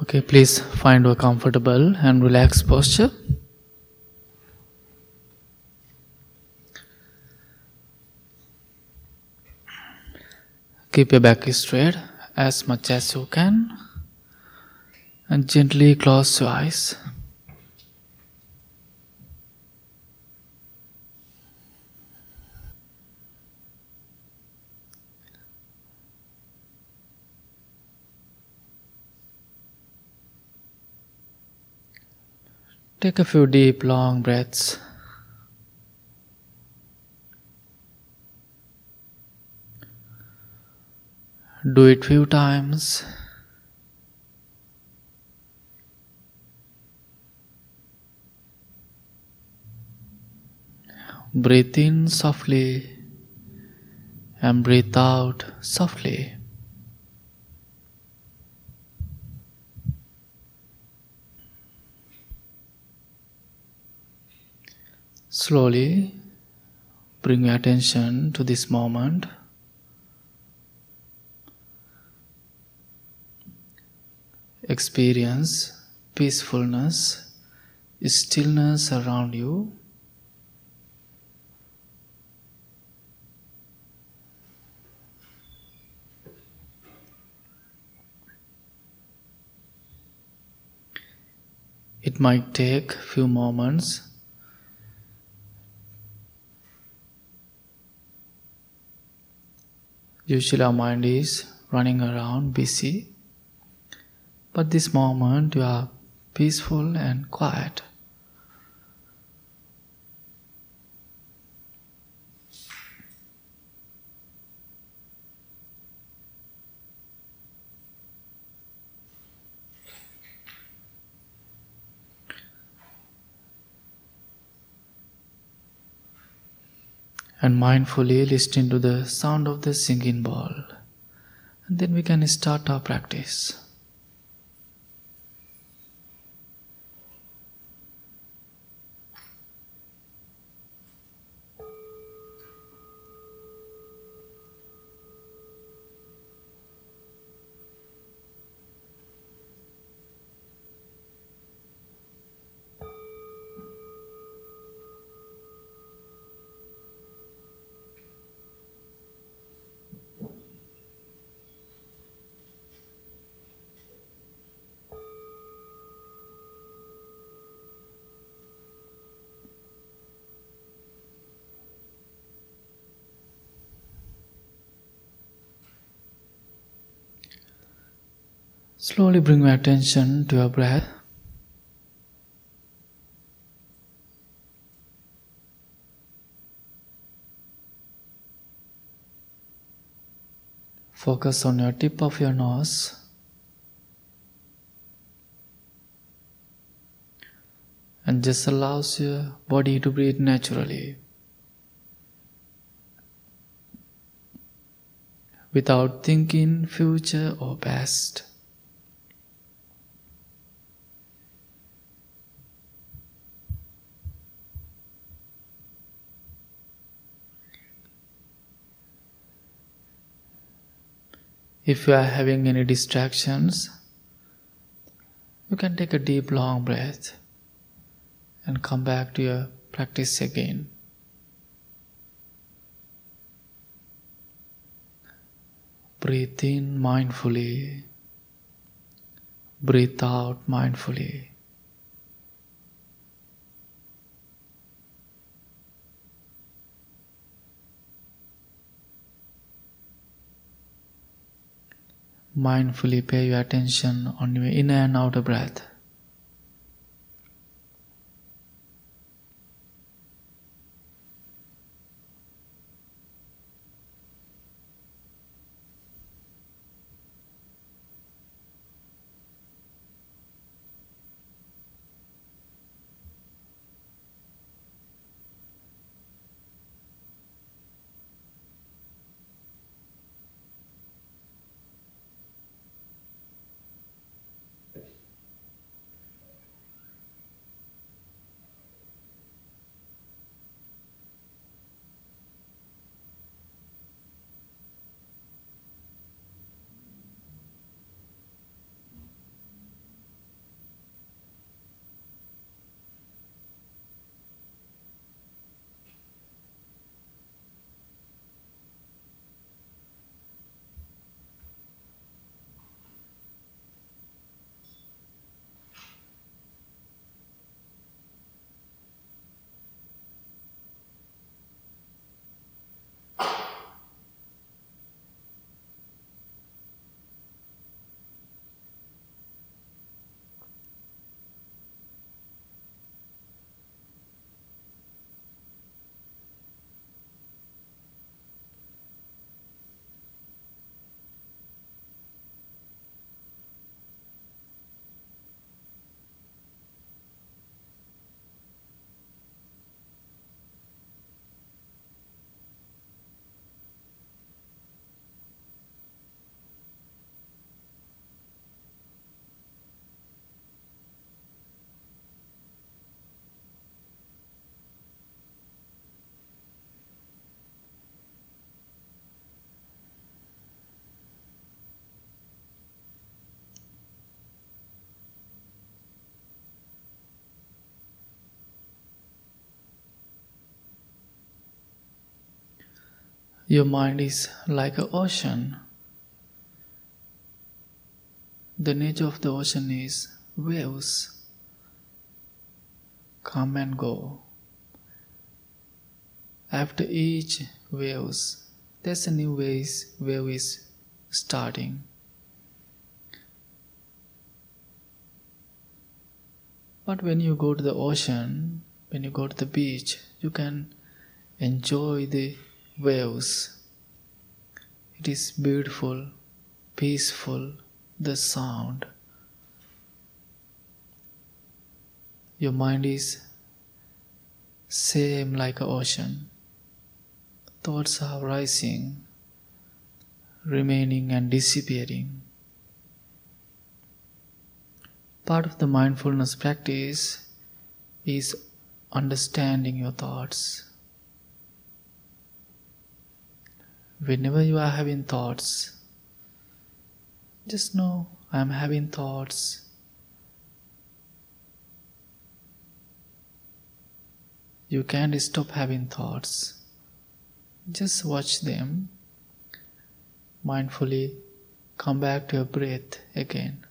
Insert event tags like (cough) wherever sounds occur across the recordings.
Okay, please find a comfortable and relaxed posture. Keep your back straight as much as you can and gently close your eyes. Take a few deep, long breaths. Do it few times. Breathe in softly and breathe out softly. Slowly bring your attention to this moment. Experience peacefulness, stillness around you. It might take few moments Usually our mind is running around busy, but this moment you are peaceful and quiet. And mindfully listen to the sound of the singing bowl. And then we can start our practice. Slowly bring your attention to your breath. Focus on your tip of your nose. And just allows your body to breathe naturally. Without thinking future or past. If you are having any distractions, you can take a deep, long breath and come back to your practice again. Breathe in mindfully, breathe out mindfully. Mindfully pay your attention on your inner and outer breath. Your mind is like an ocean. The nature of the ocean is waves come and go. After each waves, there's a new waves, wave is starting. But when you go to the ocean, when you go to the beach, you can enjoy the waves. It is beautiful, peaceful, the sound. Your mind is same like an ocean. Thoughts are rising, remaining and disappearing. Part of the mindfulness practice is understanding your thoughts. Whenever you are having thoughts, just know I am having thoughts. You can't stop having thoughts. Just watch them. Mindfully come back to your breath again.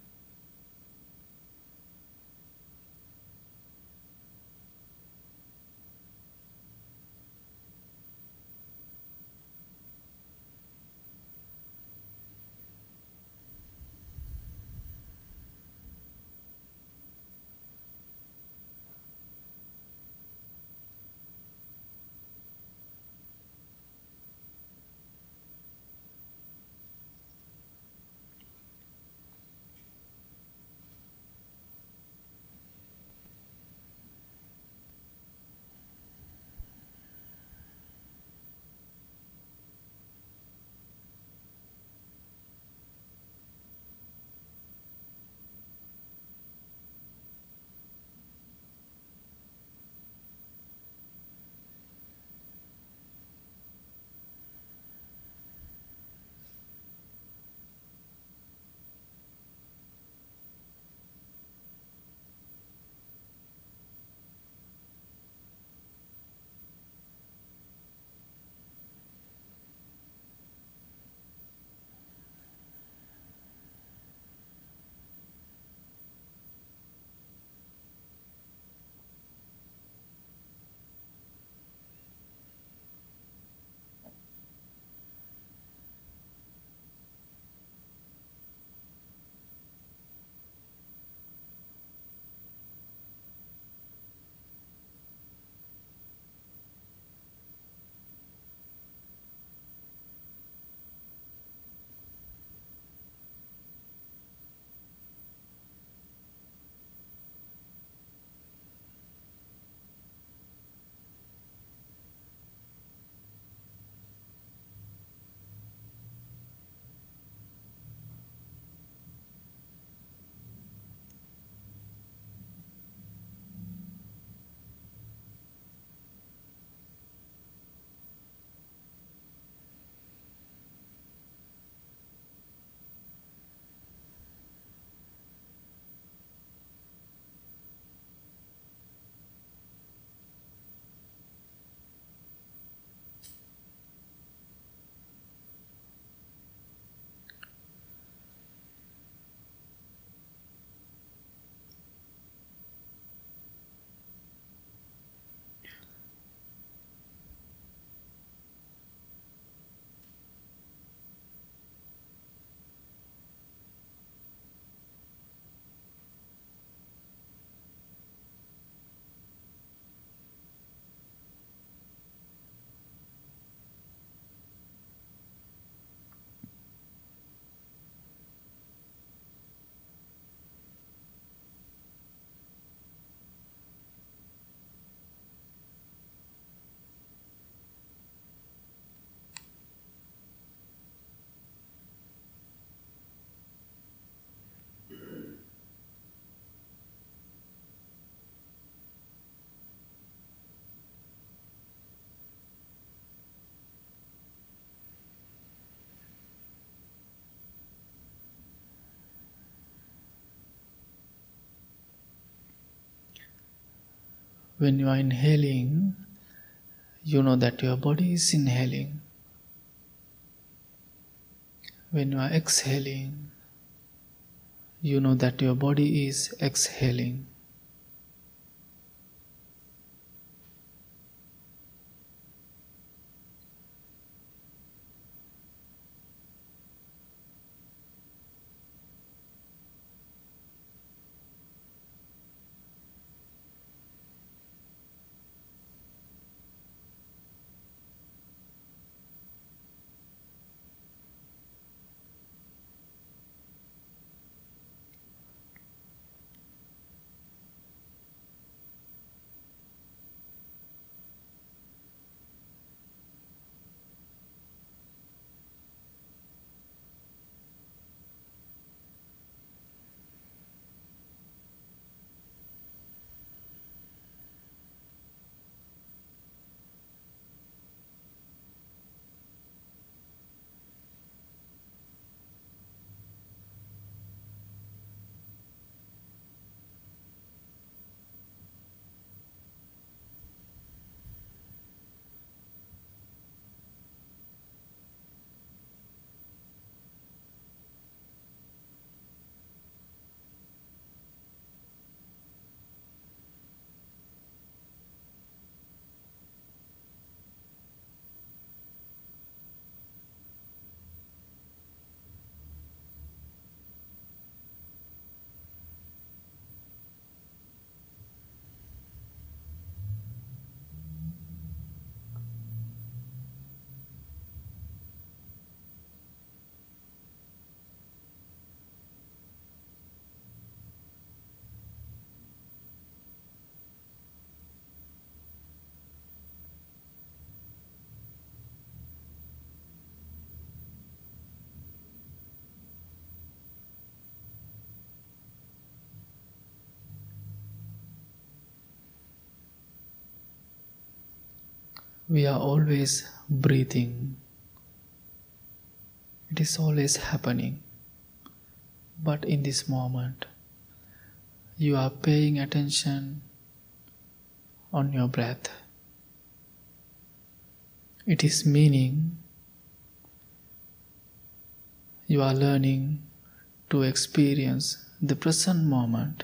When you are inhaling, you know that your body is inhaling. When you are exhaling, you know that your body is exhaling. We are always breathing. It is always happening. But in this moment, you are paying attention on your breath. It is meaning you are learning to experience the present moment.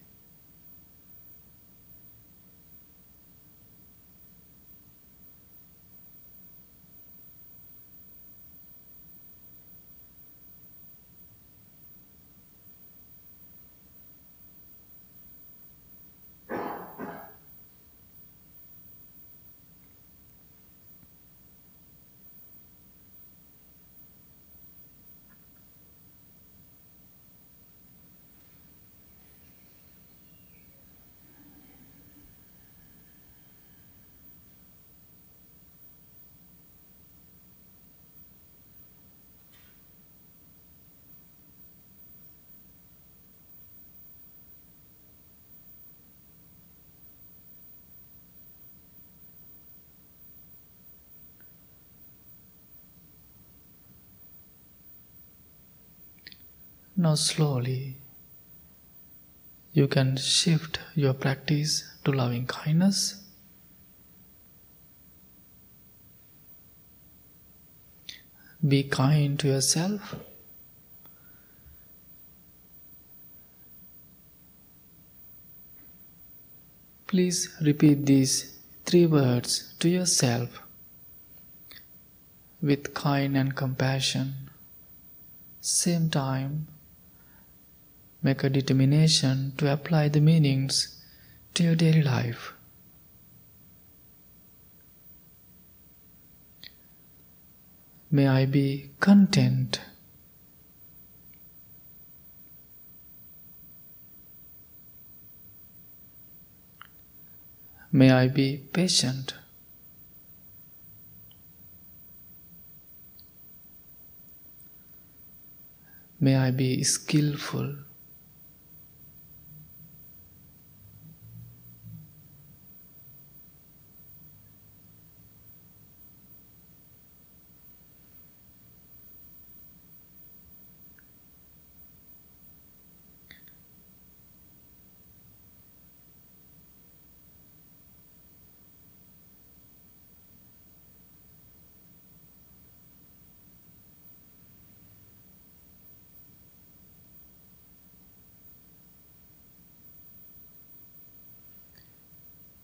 Now, slowly, you can shift your practice to loving kindness. Be kind to yourself. Please repeat these three words to yourself with kind and compassion. Same time, Make a determination to apply the meanings to your daily life. May I be content. May I be patient. May I be skillful.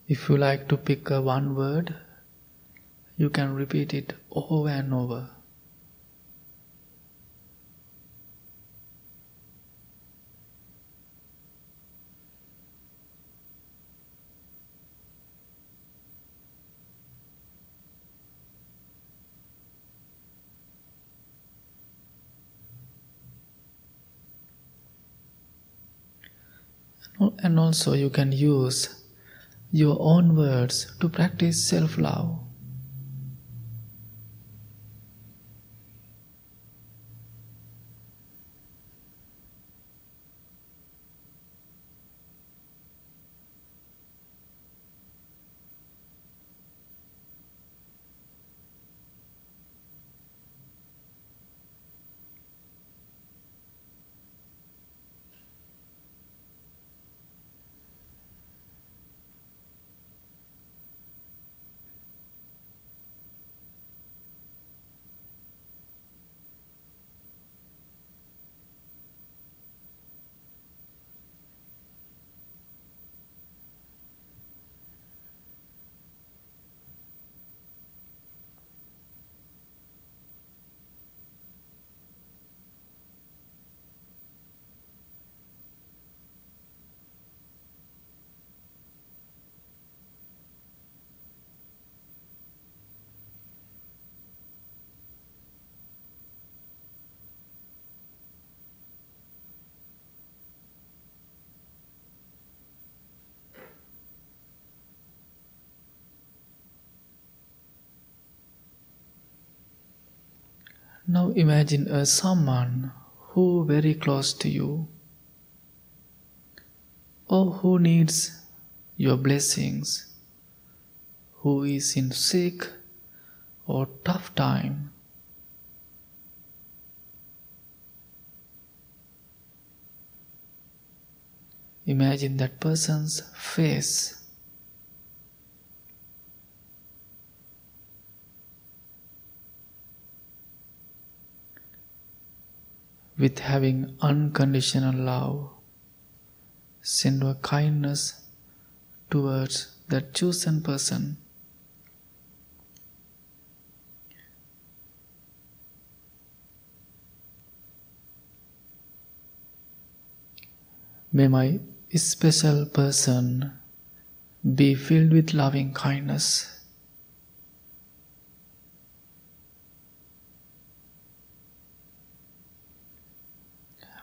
If you like to pick a one word, you can repeat it over and over. And also, you can use your own words to practice self love. Now imagine a someone who very close to you or who needs your blessings, who is in sick or tough time. Imagine that person's face with having unconditional love. Send your kindness towards that chosen person. May my special person be filled with loving kindness.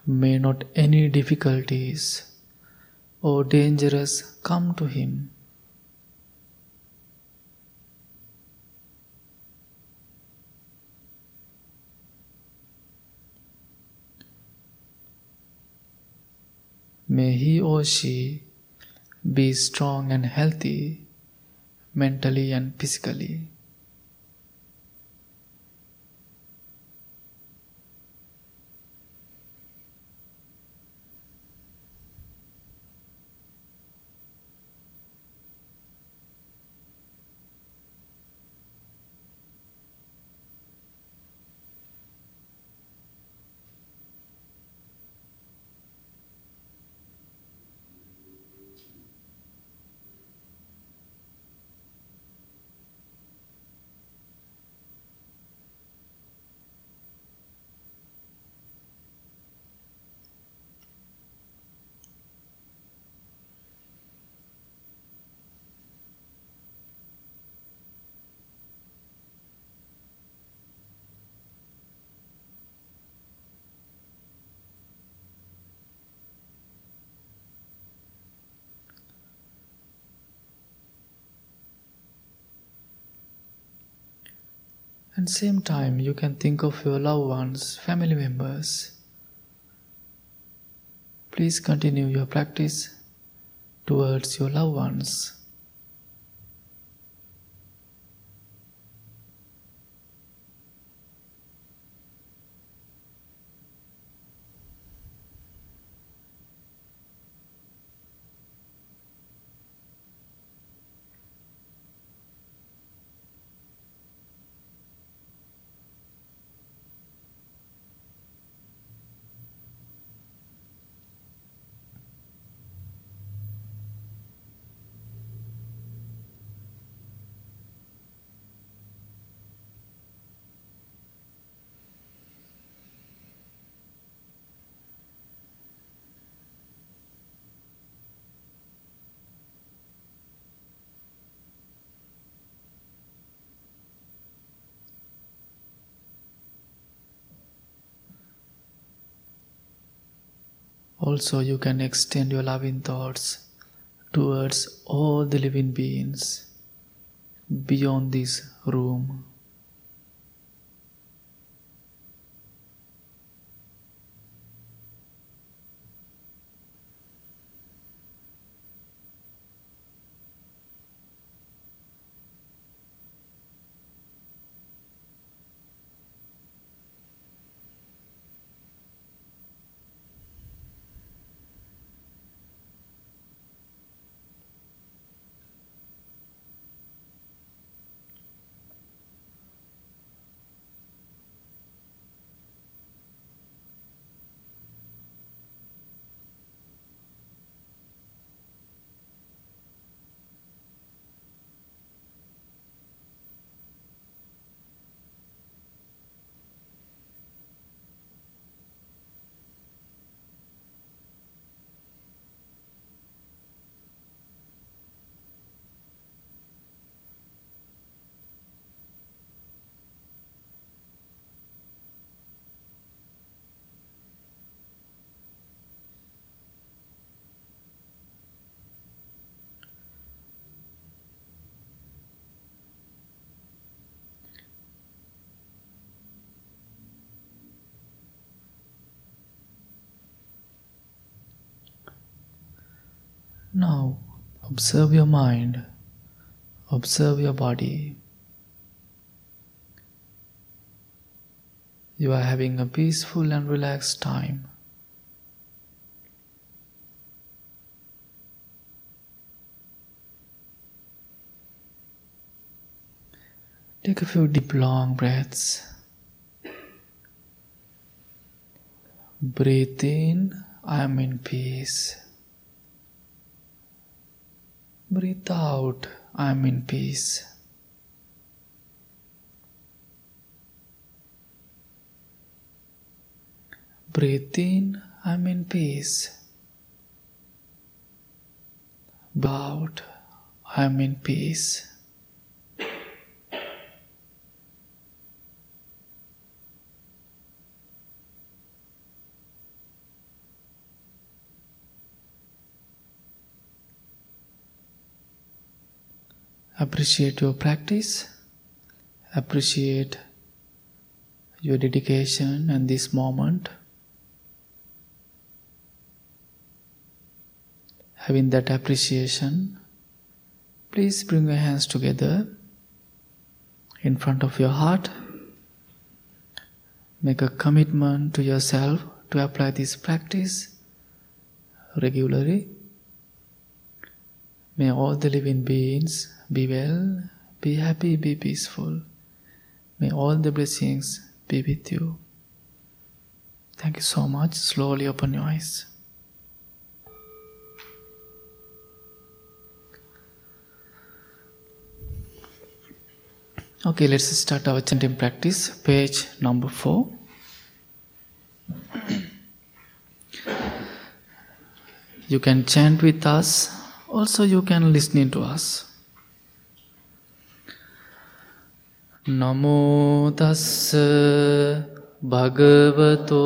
May not any difficulties or dangers come to him. May he or she be strong and healthy mentally and physically. And same time you can think of your loved ones, family members. Please continue your practice towards your loved ones. Also, you can extend your loving thoughts towards all the living beings beyond this room. Now, observe your mind, observe your body. You are having a peaceful and relaxed time. Take a few deep, long breaths. Breathe in, I am in peace. Breathe out, I am in peace. Breathe in, I am in peace. Breathe out, I am in peace. Appreciate your practice, appreciate your dedication and this moment. Having that appreciation, please bring your hands together in front of your heart. Make a commitment to yourself to apply this practice regularly. May all the living beings be well, be happy, be peaceful. May all the blessings be with you. Thank you so much. Slowly open your eyes. Okay, let's start our chanting practice. Page number four. you can chant with us, also, you can listen to us. නමෝතස්ස භගවතෝ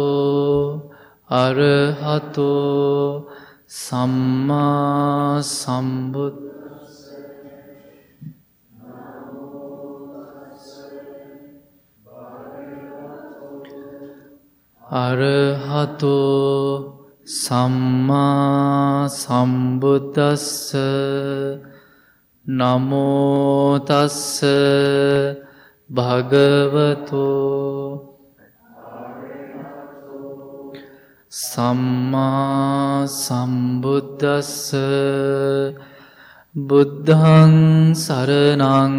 අරහතෝ සම්මා සම්බුත් අරහතෝ සම්මා සම්බුද්දස්ස නමෝතස්ස භගවතෝ සම්මා සම්බුද්දස්ස බුද්ධන් සරනංගච්ඡාමේ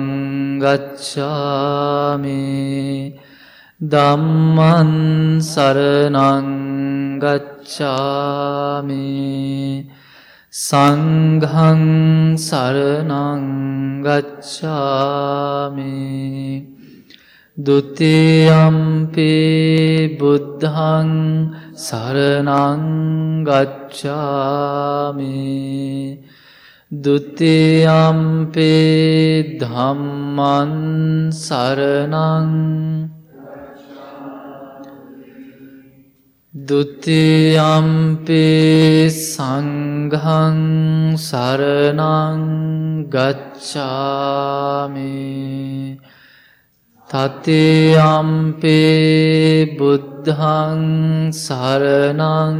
දම්මන් සරනංගච්ඡාමේ සංහන් සරනංගච්ඡාමේ දුතියම්පි බුද්ධං සරනංගච්ඡාමි දුතියම්පි ධම්මන් සරනං දුතියම්පි සංඝං සරනං ගච්ඡාමේ. තතියම්පි බුද්ධං සරණං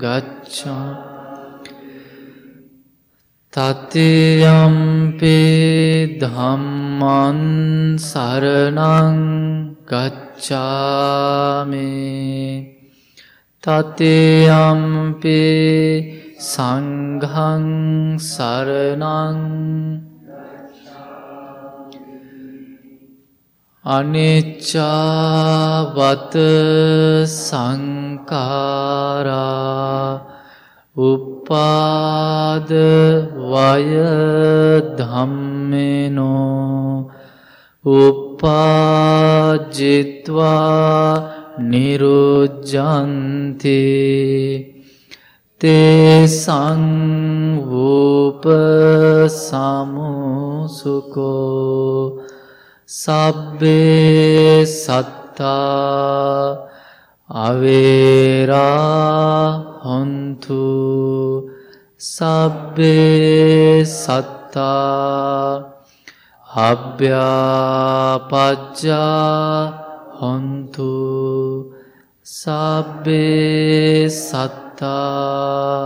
ගච්ඡා තතියම්පි ධම්මං සරණං ගච්ඡාමි තතයම්පේ සංඝං සරණං අනෙච්චාවත සංකාරා උපාද වය ධම්මෙනෝ උපාජිත්වා නිරුජ්ජන්ති තේ සංවූප සබ්බේ සත්තා අවේරා හොන්තු සබ්බේ සත්තා අභ්‍යාපච්චා හොන්තු සබ්බේ සත්තා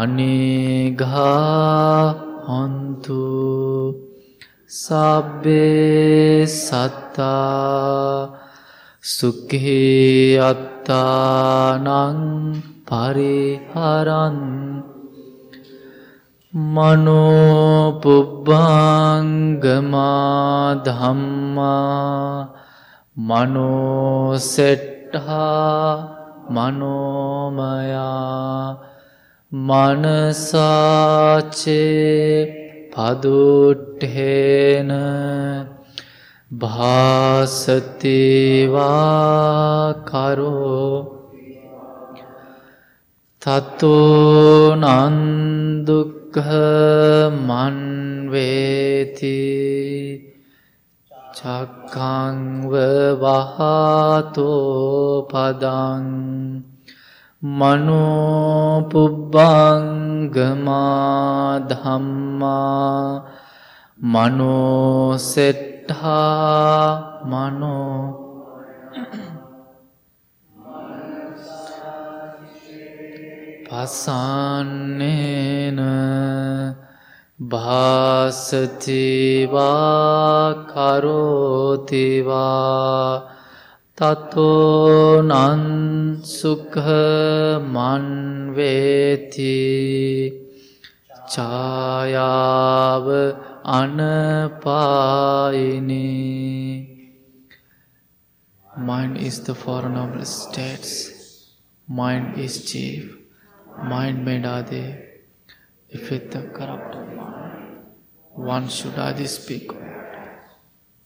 අනේගා හොන්තු සබ්බේ සත්තා සුක්හේ අත්තානං පරිහරන් මනෝපුබ්බංගමා ධම්මා මනෝසෙට්හා මනෝමයා මනසාචේ පදුට්හෙන භාසතිවා කරෝ තතුනන්දුක්හ මන්වේතිී චක්කංව වහතෝ පදං මනෝපුබ්බංගමා ධම්මා මනෝසෙට්හා මනෝ පසන්නේන භාසතිවා කරෝතිවා තතෝනන්සුක මන්වේති ඡායාව අනපායිනී Mind is the foreign noble states. Mind is chief. Mind made are they. If with the corrupt one should hardly speak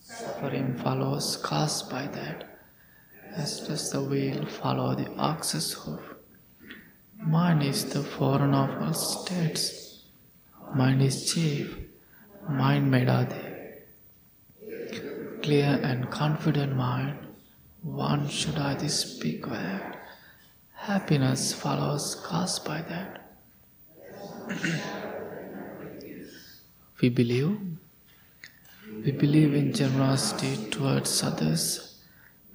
Suffering follows cast by that, as does the wheel follow the ox's hoof. Mine is the foreign of all states. Mine is chief. Mind they. Clear and confident mind, one should either speak where happiness follows caused by that. we believe. We believe in generosity towards others.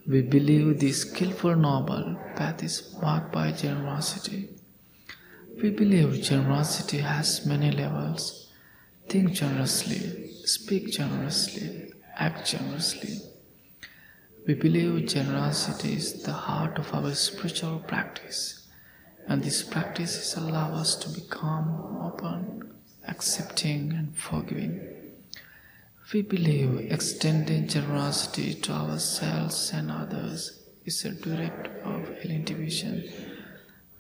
We believe the skillful noble path is marked by generosity. We believe generosity has many levels. Think generously, speak generously, act generously. We believe generosity is the heart of our spiritual practice, and this practice allows us to become open accepting and forgiving. We believe extending generosity to ourselves and others is a direct of intuition,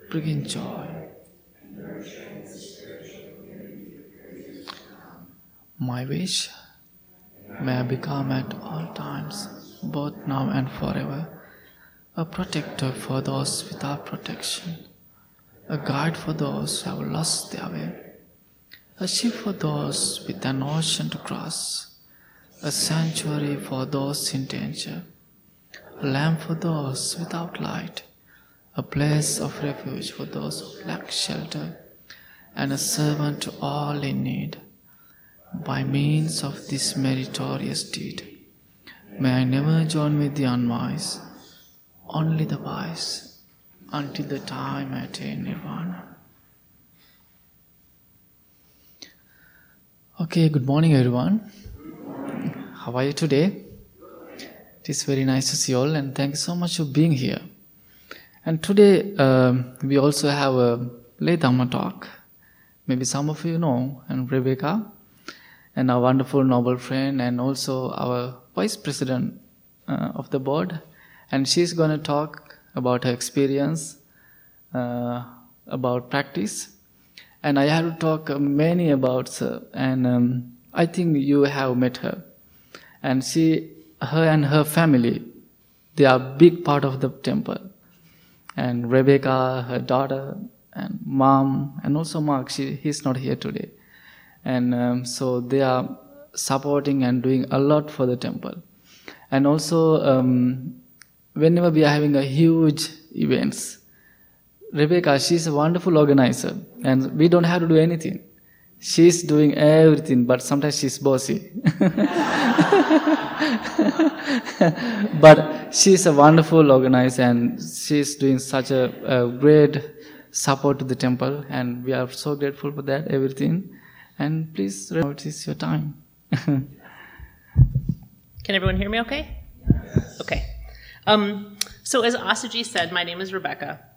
bringing joy. My wish may I become at all times, both now and forever, a protector for those without protection, a guide for those who have lost their way a ship for those with an ocean to cross, a sanctuary for those in danger, a lamp for those without light, a place of refuge for those who lack shelter, and a servant to all in need. By means of this meritorious deed, may I never join with the unwise, only the wise, until the time I attain nirvana. Okay, good morning, everyone. How are you today? It is very nice to see you all, and thank you so much for being here. And today um, we also have a lay Dhamma talk. Maybe some of you know, and Rebecca, and our wonderful noble friend, and also our vice president uh, of the board, and she's going to talk about her experience, uh, about practice, and I have to talk many about her, and um, I think you have met her, and she, her and her family, they are a big part of the temple and Rebecca, her daughter, and mom, and also Mark. She, he's not here today, and um, so they are supporting and doing a lot for the temple. And also, um, whenever we are having a huge events, Rebecca, she's a wonderful organizer, and we don't have to do anything. She's doing everything, but sometimes she's bossy. (laughs) but she's a wonderful organizer and she's doing such a, a, great support to the temple and we are so grateful for that everything. And please it is your time. (laughs) Can everyone hear me okay? Yes. okay. Um, so as asaji said my name is rebecca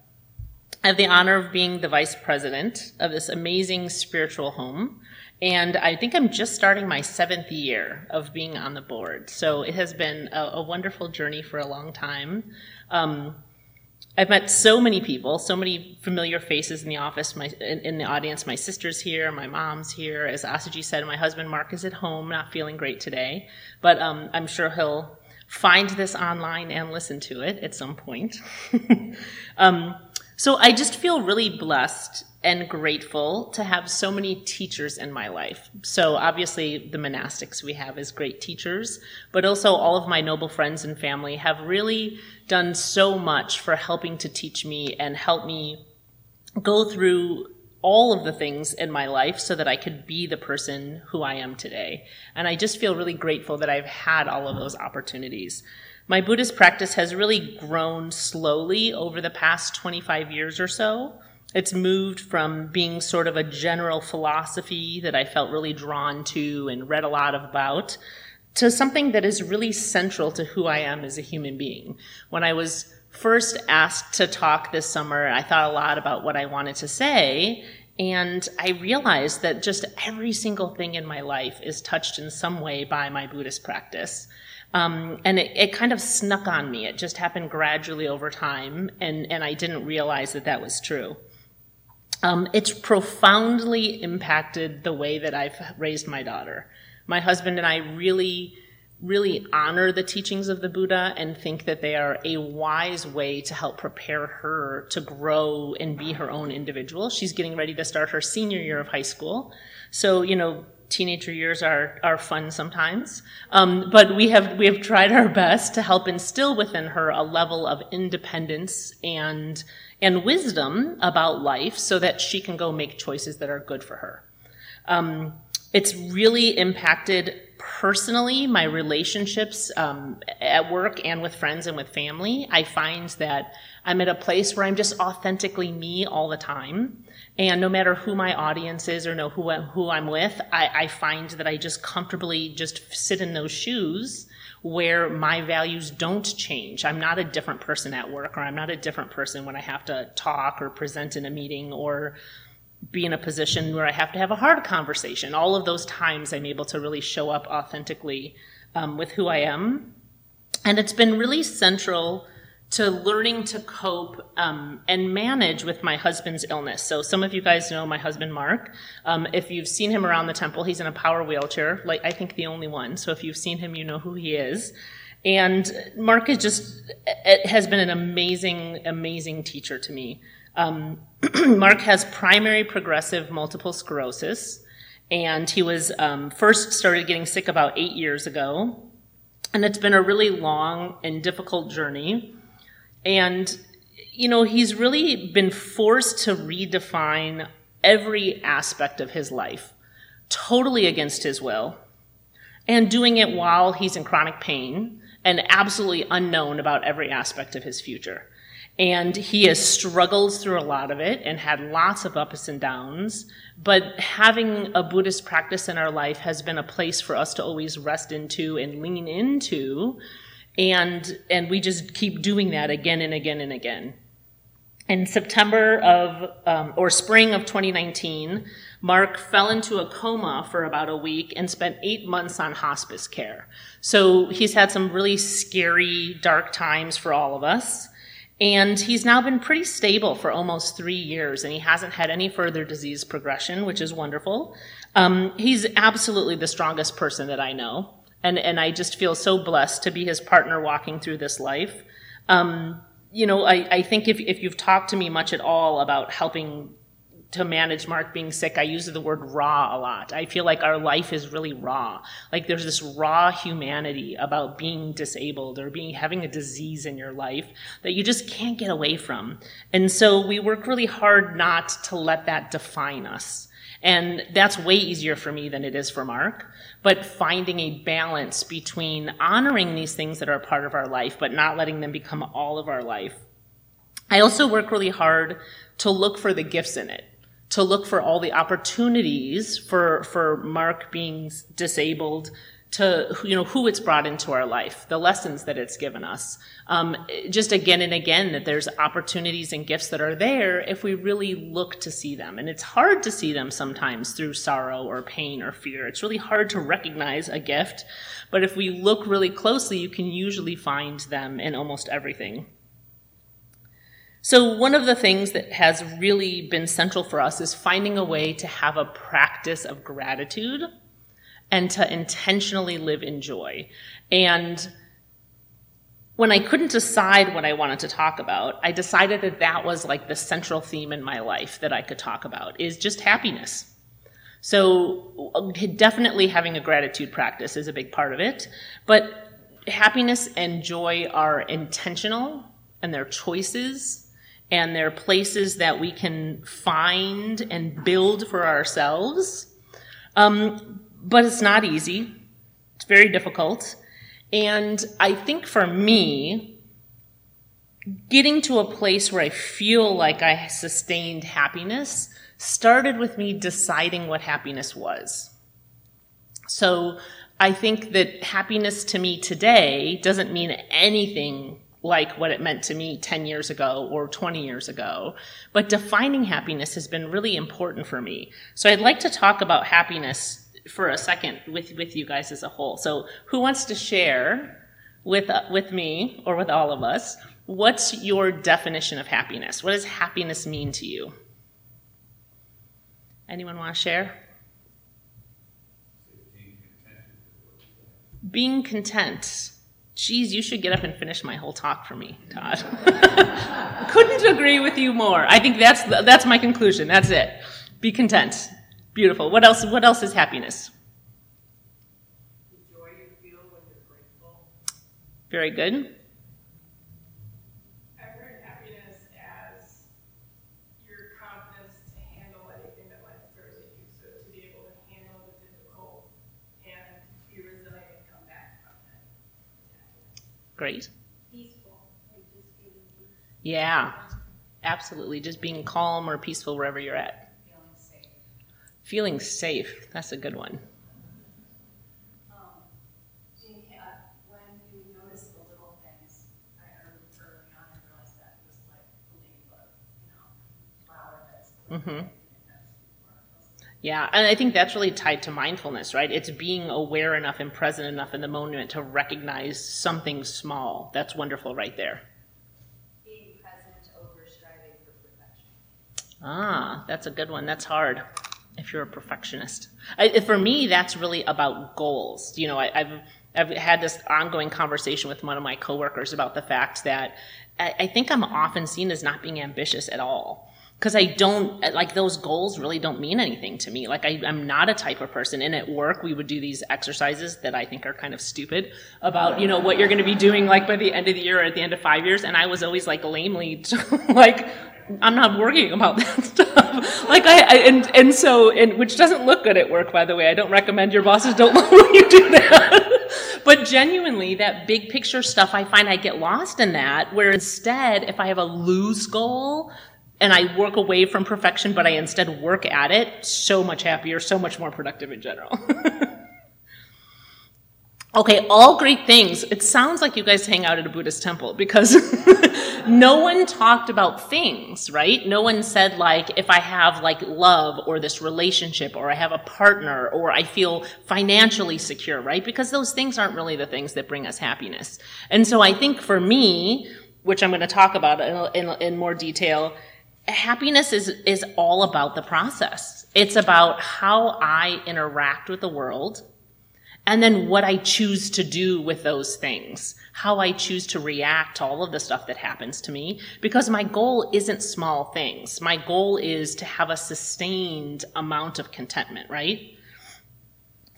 i have the honor of being the vice president of this amazing spiritual home and I think I'm just starting my seventh year of being on the board. So it has been a, a wonderful journey for a long time. Um, I've met so many people, so many familiar faces in the office, my, in, in, the audience. My sister's here, my mom's here. As Asaji said, my husband Mark is at home, not feeling great today. But um, I'm sure he'll find this online and listen to it at some point. (laughs) um, so I just feel really blessed and grateful to have so many teachers in my life. So obviously the monastics we have as great teachers, but also all of my noble friends and family have really done so much for helping to teach me and help me go through all of the things in my life so that I could be the person who I am today. And I just feel really grateful that I've had all of those opportunities. My Buddhist practice has really grown slowly over the past 25 years or so. It's moved from being sort of a general philosophy that I felt really drawn to and read a lot about to something that is really central to who I am as a human being. When I was first asked to talk this summer, I thought a lot about what I wanted to say. And I realized that just every single thing in my life is touched in some way by my Buddhist practice. Um, and it, it, kind of snuck on me. It just happened gradually over time, and, and I didn't realize that that was true. Um, it's profoundly impacted the way that I've raised my daughter. My husband and I really, really honor the teachings of the Buddha and think that they are a wise way to help prepare her to grow and be her own individual. She's getting ready to start her senior year of high school. So, you know, teenager years are, are fun sometimes. Um, but we have, we have tried our best to help instill within her a level of independence and, and wisdom about life so that she can go make choices that are good for her. Um, it's really impacted personally my relationships um, at work and with friends and with family. I find that I'm at a place where I'm just authentically me all the time. And no matter who my audience is or know who, who I'm with, I, I find that I just comfortably just sit in those shoes where my values don't change. I'm not a different person at work, or I'm not a different person when I have to talk or present in a meeting or be in a position where I have to have a hard conversation. All of those times I'm able to really show up authentically um, with who I am. And it's been really central to learning to cope um, and manage with my husband's illness. So some of you guys know my husband Mark. Um, if you've seen him around the temple, he's in a power wheelchair, like I think the only one. So if you've seen him, you know who he is. And Mark is just has been an amazing, amazing teacher to me. Um, (clears throat) Mark has primary progressive multiple sclerosis, and he was um, first started getting sick about eight years ago. And it's been a really long and difficult journey. And you know, he's really been forced to redefine every aspect of his life, totally against his will, and doing it while he's in chronic pain and absolutely unknown about every aspect of his future. And he has struggled through a lot of it and had lots of ups and downs. But having a Buddhist practice in our life has been a place for us to always rest into and lean into. And, and we just keep doing that again and again and again. In September of, um, or spring of 2019, Mark fell into a coma for about a week and spent eight months on hospice care. So he's had some really scary, dark times for all of us. And he's now been pretty stable for almost three years, and he hasn't had any further disease progression, which is wonderful. Um, he's absolutely the strongest person that I know, and, and I just feel so blessed to be his partner walking through this life. Um, you know, I, I think if, if you've talked to me much at all about helping to manage Mark being sick, I use the word raw a lot. I feel like our life is really raw. Like there's this raw humanity about being disabled or being having a disease in your life that you just can't get away from. And so we work really hard not to let that define us. And that's way easier for me than it is for Mark. But finding a balance between honoring these things that are part of our life, but not letting them become all of our life. I also work really hard to look for the gifts in it to look for all the opportunities for for Mark being disabled to you know who it's brought into our life the lessons that it's given us. Um, just again and again that there's opportunities and gifts that are there if we really look to see them. And it's hard to see them sometimes through sorrow or pain or fear. It's really hard to recognize a gift. But if we look really closely you can usually find them in almost everything. So, one of the things that has really been central for us is finding a way to have a practice of gratitude and to intentionally live in joy. And when I couldn't decide what I wanted to talk about, I decided that that was like the central theme in my life that I could talk about is just happiness. So definitely having a gratitude practice is a big part of it, but happiness and joy are intentional and they're choices and they're places that we can find and build for ourselves. Um, but it's not easy. It's very difficult. And I think for me, getting to a place where I feel like I sustained happiness started with me deciding what happiness was. So I think that happiness to me today doesn't mean anything like what it meant to me 10 years ago or 20 years ago. But defining happiness has been really important for me. So I'd like to talk about happiness for a second with, with you guys as a whole. So who wants to share with, uh, with me or with all of us, what's your definition of happiness? What does happiness mean to you? Anyone want to share? Being content geez, you should get up and finish my whole talk for me, Todd. (laughs) Couldn't agree with you more. I think that's that's my conclusion. That's it. Be content. Beautiful. What else? What else is happiness? The joy you feel when you're grateful. Very good. I heard happiness as your confidence to handle anything that life throws at you. So to be able to handle the difficult and be resilient and come back from it. Great. Peaceful, like Yeah. Absolutely. Just being calm or peaceful wherever you're at. Feeling safe, that's a good one. Jean, when you notice the little things, I early, early on, I realized that it was like the ladybug, you know, flower that's. Mhm. Yeah, and I think that's really tied to mindfulness, right? It's being aware enough and present enough in the moment to recognize something small. That's wonderful right there. Being present over striving for perfection. Ah, that's a good one. That's hard if you're a perfectionist. I, for me, that's really about goals. You know, I, I've I've had this ongoing conversation with one of my coworkers about the fact that I, I think I'm often seen as not being ambitious at all. because I don't like those goals really don't mean anything to me. Like I, I'm not a type of person. And at work, we would do these exercises that I think are kind of stupid about, you know, what you're going to be doing like by the end of the year or at the end of five years. And I was always like lamely (laughs) like, I'm not worrying about that (laughs) stuff. Like I, I, and, and so, and which doesn't look good at work, by the way. I don't recommend your bosses don't (laughs) when you do that. but genuinely, that big picture stuff, I find I get lost in that, where instead, if I have a loose goal, and I work away from perfection, but I instead work at it, so much happier, so much more productive in general. (laughs) okay, all great things. It sounds like you guys hang out at a Buddhist temple because (laughs) no one talked about things, right? No one said like, if I have like love or this relationship or I have a partner or I feel financially secure, right? Because those things aren't really the things that bring us happiness. And so I think for me, which I'm going to talk about in, in, in more detail, happiness is is all about the process. It's about how I interact with the world and then what I choose to do with those things, how I choose to react to all of the stuff that happens to me, because my goal isn't small things. My goal is to have a sustained amount of contentment, right?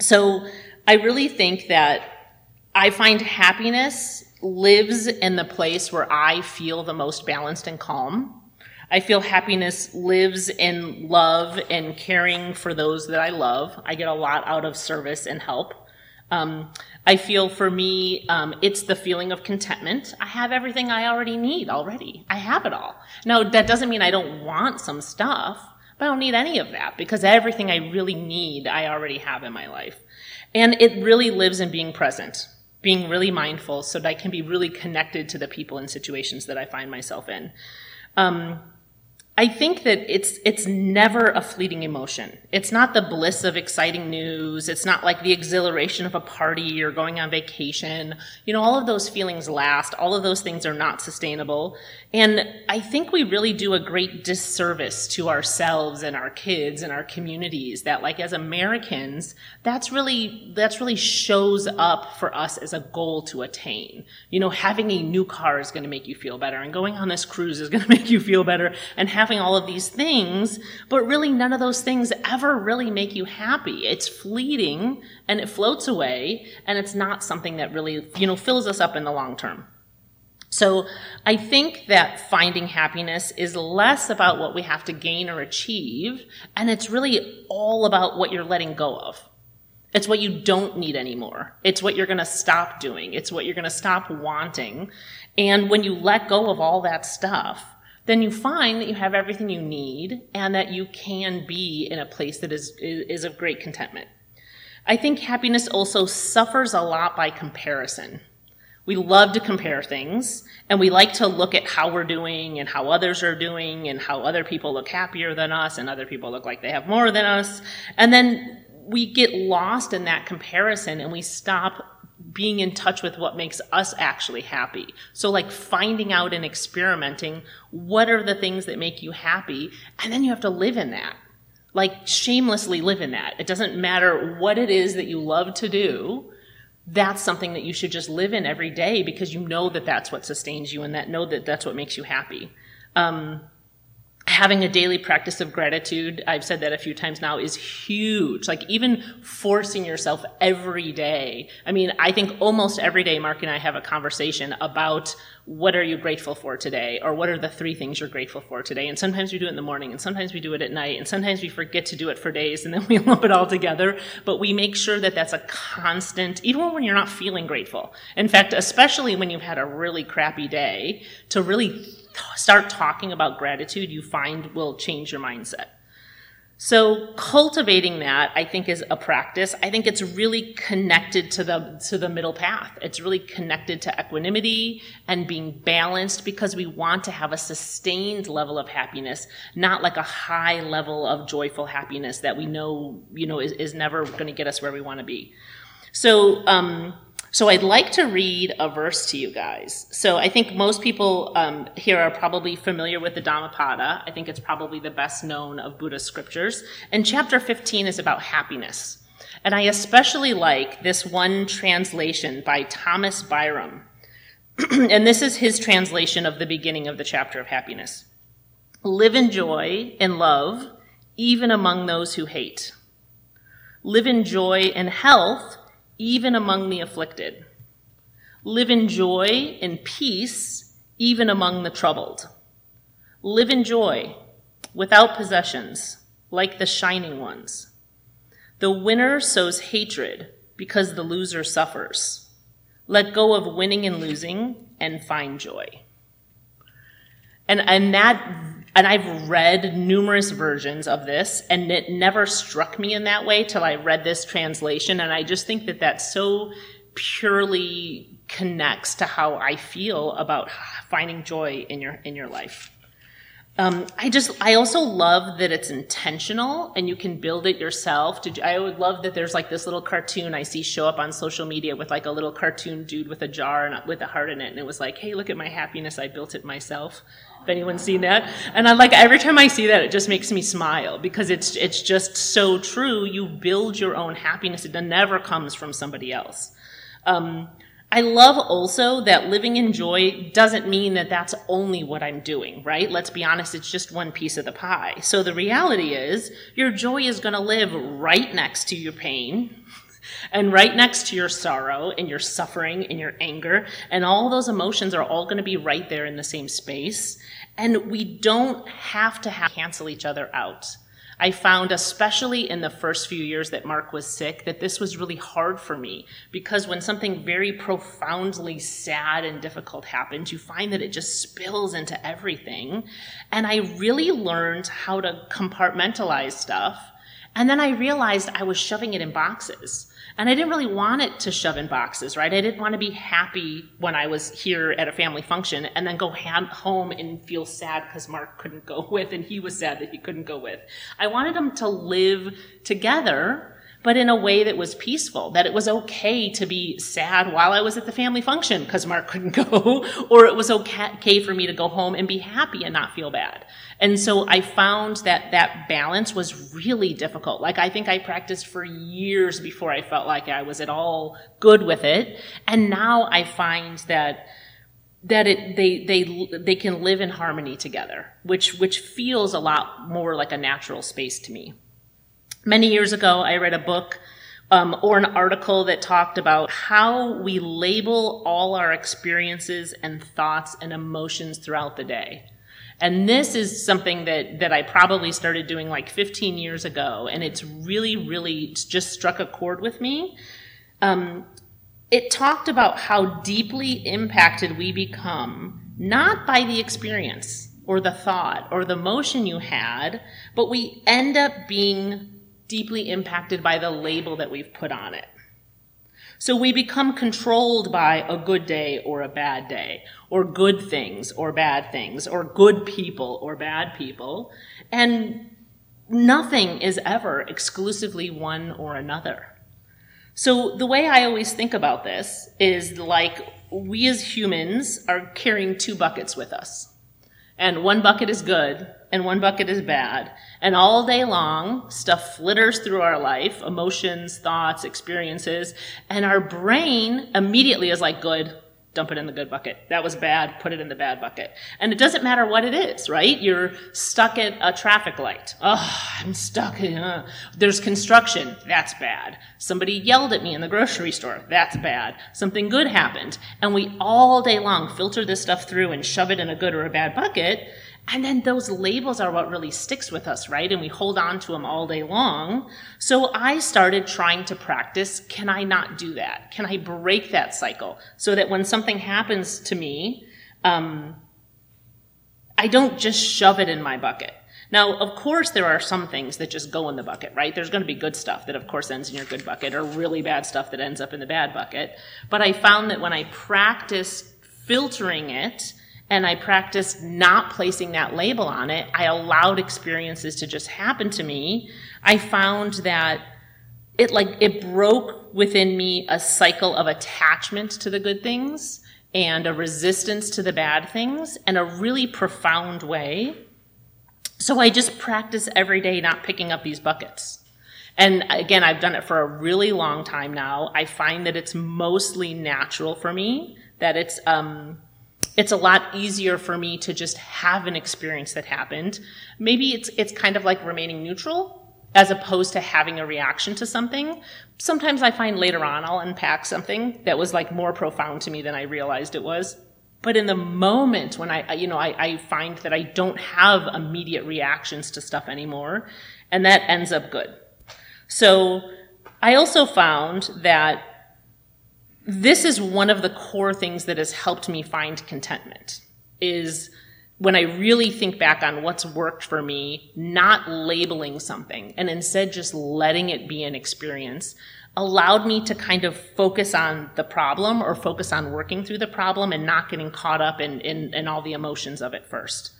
So I really think that I find happiness lives in the place where I feel the most balanced and calm. I feel happiness lives in love and caring for those that I love. I get a lot out of service and help. Um, I feel for me, um, it's the feeling of contentment. I have everything I already need already. I have it all. Now, that doesn't mean I don't want some stuff, but I don't need any of that because everything I really need, I already have in my life. And it really lives in being present, being really mindful so that I can be really connected to the people and situations that I find myself in. Um, I think that it's it's never a fleeting emotion. It's not the bliss of exciting news. It's not like the exhilaration of a party or going on vacation. You know, all of those feelings last. All of those things are not sustainable. And I think we really do a great disservice to ourselves and our kids and our communities that like as Americans, that's really that's really shows up for us as a goal to attain. You know, having a new car is going to make you feel better and going on this cruise is going (laughs) to make you feel better and having all of these things, but really none of those things ever really make you happy. It's fleeting and it floats away and it's not something that really, you know, fills us up in the long term. So I think that finding happiness is less about what we have to gain or achieve, and it's really all about what you're letting go of. It's what you don't need anymore. It's what you're going to stop doing. It's what you're going to stop wanting. And when you let go of all that stuff, then you find that you have everything you need and that you can be in a place that is, is of great contentment. I think happiness also suffers a lot by comparison. We love to compare things and we like to look at how we're doing and how others are doing and how other people look happier than us and other people look like they have more than us. And then we get lost in that comparison and we stop being in touch with what makes us actually happy. So like finding out and experimenting what are the things that make you happy and then you have to live in that. Like shamelessly live in that. It doesn't matter what it is that you love to do that's something that you should just live in every day because you know that that's what sustains you and that know that that's what makes you happy. Um, having a daily practice of gratitude, I've said that a few times now, is huge. Like even forcing yourself every day. I mean, I think almost every day Mark and I have a conversation about what are you grateful for today or what are the three things you're grateful for today. And sometimes we do it in the morning and sometimes we do it at night and sometimes we forget to do it for days and then we (laughs) lump it all together. But we make sure that that's a constant, even when you're not feeling grateful. In fact, especially when you've had a really crappy day, to really start talking about gratitude, you find will change your mindset. So cultivating that, I think, is a practice. I think it's really connected to the to the middle path. It's really connected to equanimity and being balanced because we want to have a sustained level of happiness, not like a high level of joyful happiness that we know, you know, is, is never going to get us where we want to be. So um, so I'd like to read a verse to you guys. So I think most people um, here are probably familiar with the Dhammapada. I think it's probably the best known of Buddhist scriptures. And chapter 15 is about happiness. And I especially like this one translation by Thomas Byrom. (clears throat) and this is his translation of the beginning of the chapter of happiness. Live in joy and love, even among those who hate. Live in joy and health, even among the afflicted. Live in joy and peace, even among the troubled. Live in joy, without possessions, like the shining ones. The winner sows hatred because the loser suffers. Let go of winning and losing and find joy. And, and that, and I've read numerous versions of this, and it never struck me in that way till I read this translation. And I just think that that so purely connects to how I feel about finding joy in your, in your life. Um, I just, I also love that it's intentional and you can build it yourself. I would love that there's like this little cartoon I see show up on social media with like a little cartoon dude with a jar and with a heart in it. And it was like, hey, look at my happiness. I built it myself. If anyone's seen that. And I like, every time I see that, it just makes me smile because it's, it's just so true. You build your own happiness. It never comes from somebody else. Um, I love also that living in joy doesn't mean that that's only what I'm doing, right? Let's be honest, it's just one piece of the pie. So the reality is your joy is going to live right next to your pain and right next to your sorrow and your suffering and your anger. And all those emotions are all going to be right there in the same space. And we don't have to have cancel each other out. I found, especially in the first few years that Mark was sick, that this was really hard for me because when something very profoundly sad and difficult happens, you find that it just spills into everything. And I really learned how to compartmentalize stuff. And then I realized I was shoving it in boxes. And I didn't really want it to shove in boxes, right? I didn't want to be happy when I was here at a family function and then go home and feel sad because Mark couldn't go (laughs) with and he was sad that he couldn't go with. I wanted them to live together but in a way that was peaceful, that it was okay to be sad while I was at the family function because Mark (laughs) couldn't go, or it was okay for me to go home and be happy and not feel bad. And so I found that that balance was really difficult. Like I think I practiced for years before I felt like I was at all good with it. And now I find that that it they they they can live in harmony together, which which feels a lot more like a natural space to me. Many years ago, I read a book um, or an article that talked about how we label all our experiences and thoughts and emotions throughout the day. And this is something that, that I probably started doing like 15 years ago, and it's really, really just struck a chord with me. Um, it talked about how deeply impacted we become, not by the experience or the thought or the motion you had, but we end up being deeply impacted by the label that we've put on it. So we become controlled by a good day or a bad day, or good things or bad things, or good people or bad people, and nothing is ever exclusively one or another. So the way I always think about this is like we as humans are carrying two buckets with us. And one bucket is good and one bucket is bad. And all day long, stuff flitters through our life, emotions, thoughts, experiences, and our brain immediately is like, good, dump it in the good bucket. That was bad, put it in the bad bucket. And it doesn't matter what it is, right? You're stuck at a traffic light. Oh, I'm stuck. Uh. There's construction. That's bad. Somebody yelled at me in the grocery store. That's bad. Something good happened. And we all day long filter this stuff through and shove it in a good or a bad bucket. And then those labels are what really sticks with us, right? And we hold on to them all day long. So I started trying to practice can I not do that? Can I break that cycle so that when something happens to me, um, I don't just shove it in my bucket. Now, of course, there are some things that just go in the bucket, right? There's going to be good stuff that, of course, ends in your good bucket, or really bad stuff that ends up in the bad bucket. But I found that when I practice filtering it, and I practiced not placing that label on it. I allowed experiences to just happen to me. I found that it like it broke within me a cycle of attachment to the good things and a resistance to the bad things in a really profound way. So I just practice every day not picking up these buckets. And again, I've done it for a really long time now. I find that it's mostly natural for me, that it's um, it's a lot easier for me to just have an experience that happened. Maybe it's it's kind of like remaining neutral as opposed to having a reaction to something. Sometimes I find later on I'll unpack something that was like more profound to me than I realized it was. But in the moment when I, you know, I, I find that I don't have immediate reactions to stuff anymore, and that ends up good. So I also found that this is one of the core things that has helped me find contentment is when I really think back on what's worked for me, not labeling something and instead just letting it be an experience allowed me to kind of focus on the problem or focus on working through the problem and not getting caught up in, in, in all the emotions of it first.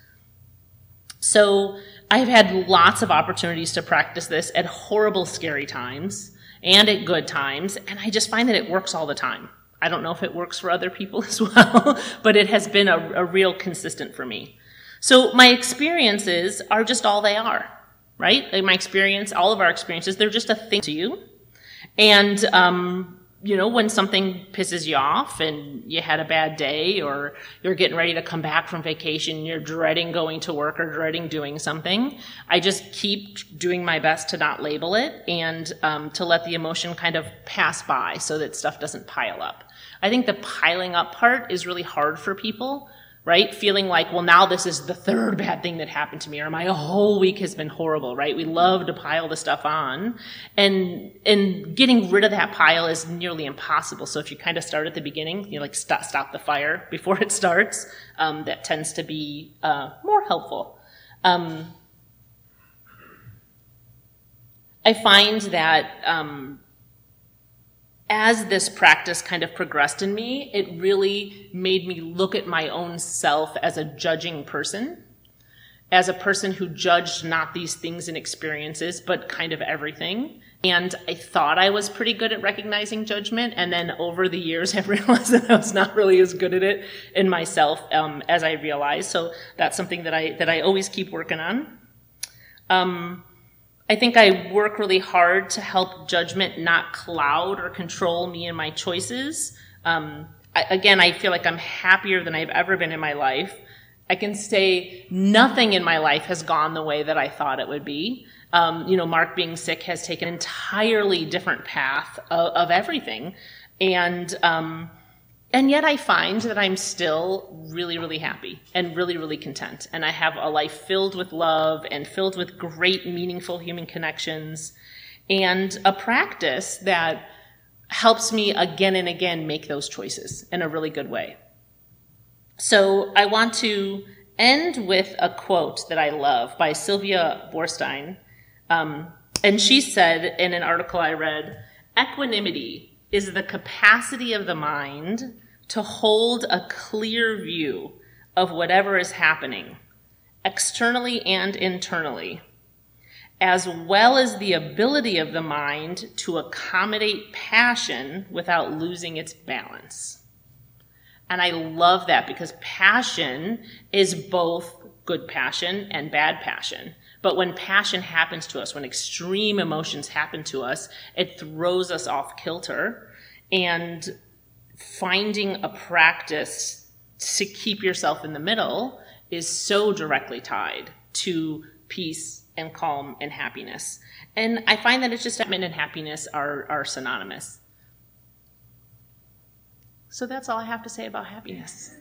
So I've had lots of opportunities to practice this at horrible, scary times and at good times, and I just find that it works all the time. I don't know if it works for other people (laughs) as well, but it has been a, a real consistent for me. So my experiences are just all they are, right? Like my experience, all of our experiences, they're just a thing to you. And, um, you know, when something pisses you off and you had a bad day or you're getting ready to come back from vacation, you're dreading going to work or dreading doing something, I just keep doing my best to not label it and um, to let the emotion kind of pass by so that stuff doesn't pile up. I think the piling up part is really hard for people right? Feeling like, well, now this is the third bad thing that happened to me, or my whole week has been horrible, right? We love to pile the stuff on. And, and getting rid of that pile is nearly impossible. So if you kind of start at the beginning, you like stop, stop the fire (laughs) before it starts, um, that tends to be, uh, more helpful. Um, I find that, um, as this practice kind of progressed in me, it really made me look at my own self as a judging person, as a person who judged not these things and experiences, but kind of everything. And I thought I was pretty good at recognizing judgment. And then over the years, (laughs) I've realized that I was not really as good at it in myself um, as I realized. So that's something that I that I always keep working on. Um, I think I work really hard to help judgment not cloud or control me and my choices. Um, I, again, I feel like I'm happier than I've ever been in my life. I can say nothing in my life has gone the way that I thought it would be. Um, you know, Mark being sick has taken an entirely different path of, of everything. And, um, and yet I find that I'm still really, really happy and really, really content. And I have a life filled with love and filled with great, meaningful human connections and a practice that helps me again and again make those choices in a really good way. So I want to end with a quote that I love by Sylvia Boorstein. Um, and she said in an article I read, equanimity is the capacity of the mind to hold a clear view of whatever is happening, externally and internally, as well as the ability of the mind to accommodate passion without losing its balance. And I love that because passion is both good passion and bad passion. But when passion happens to us, when extreme emotions happen to us, it throws us off kilter. And finding a practice to keep yourself in the middle is so directly tied to peace and calm and happiness. And I find that it's and happiness are, are synonymous. So that's all I have to say about happiness.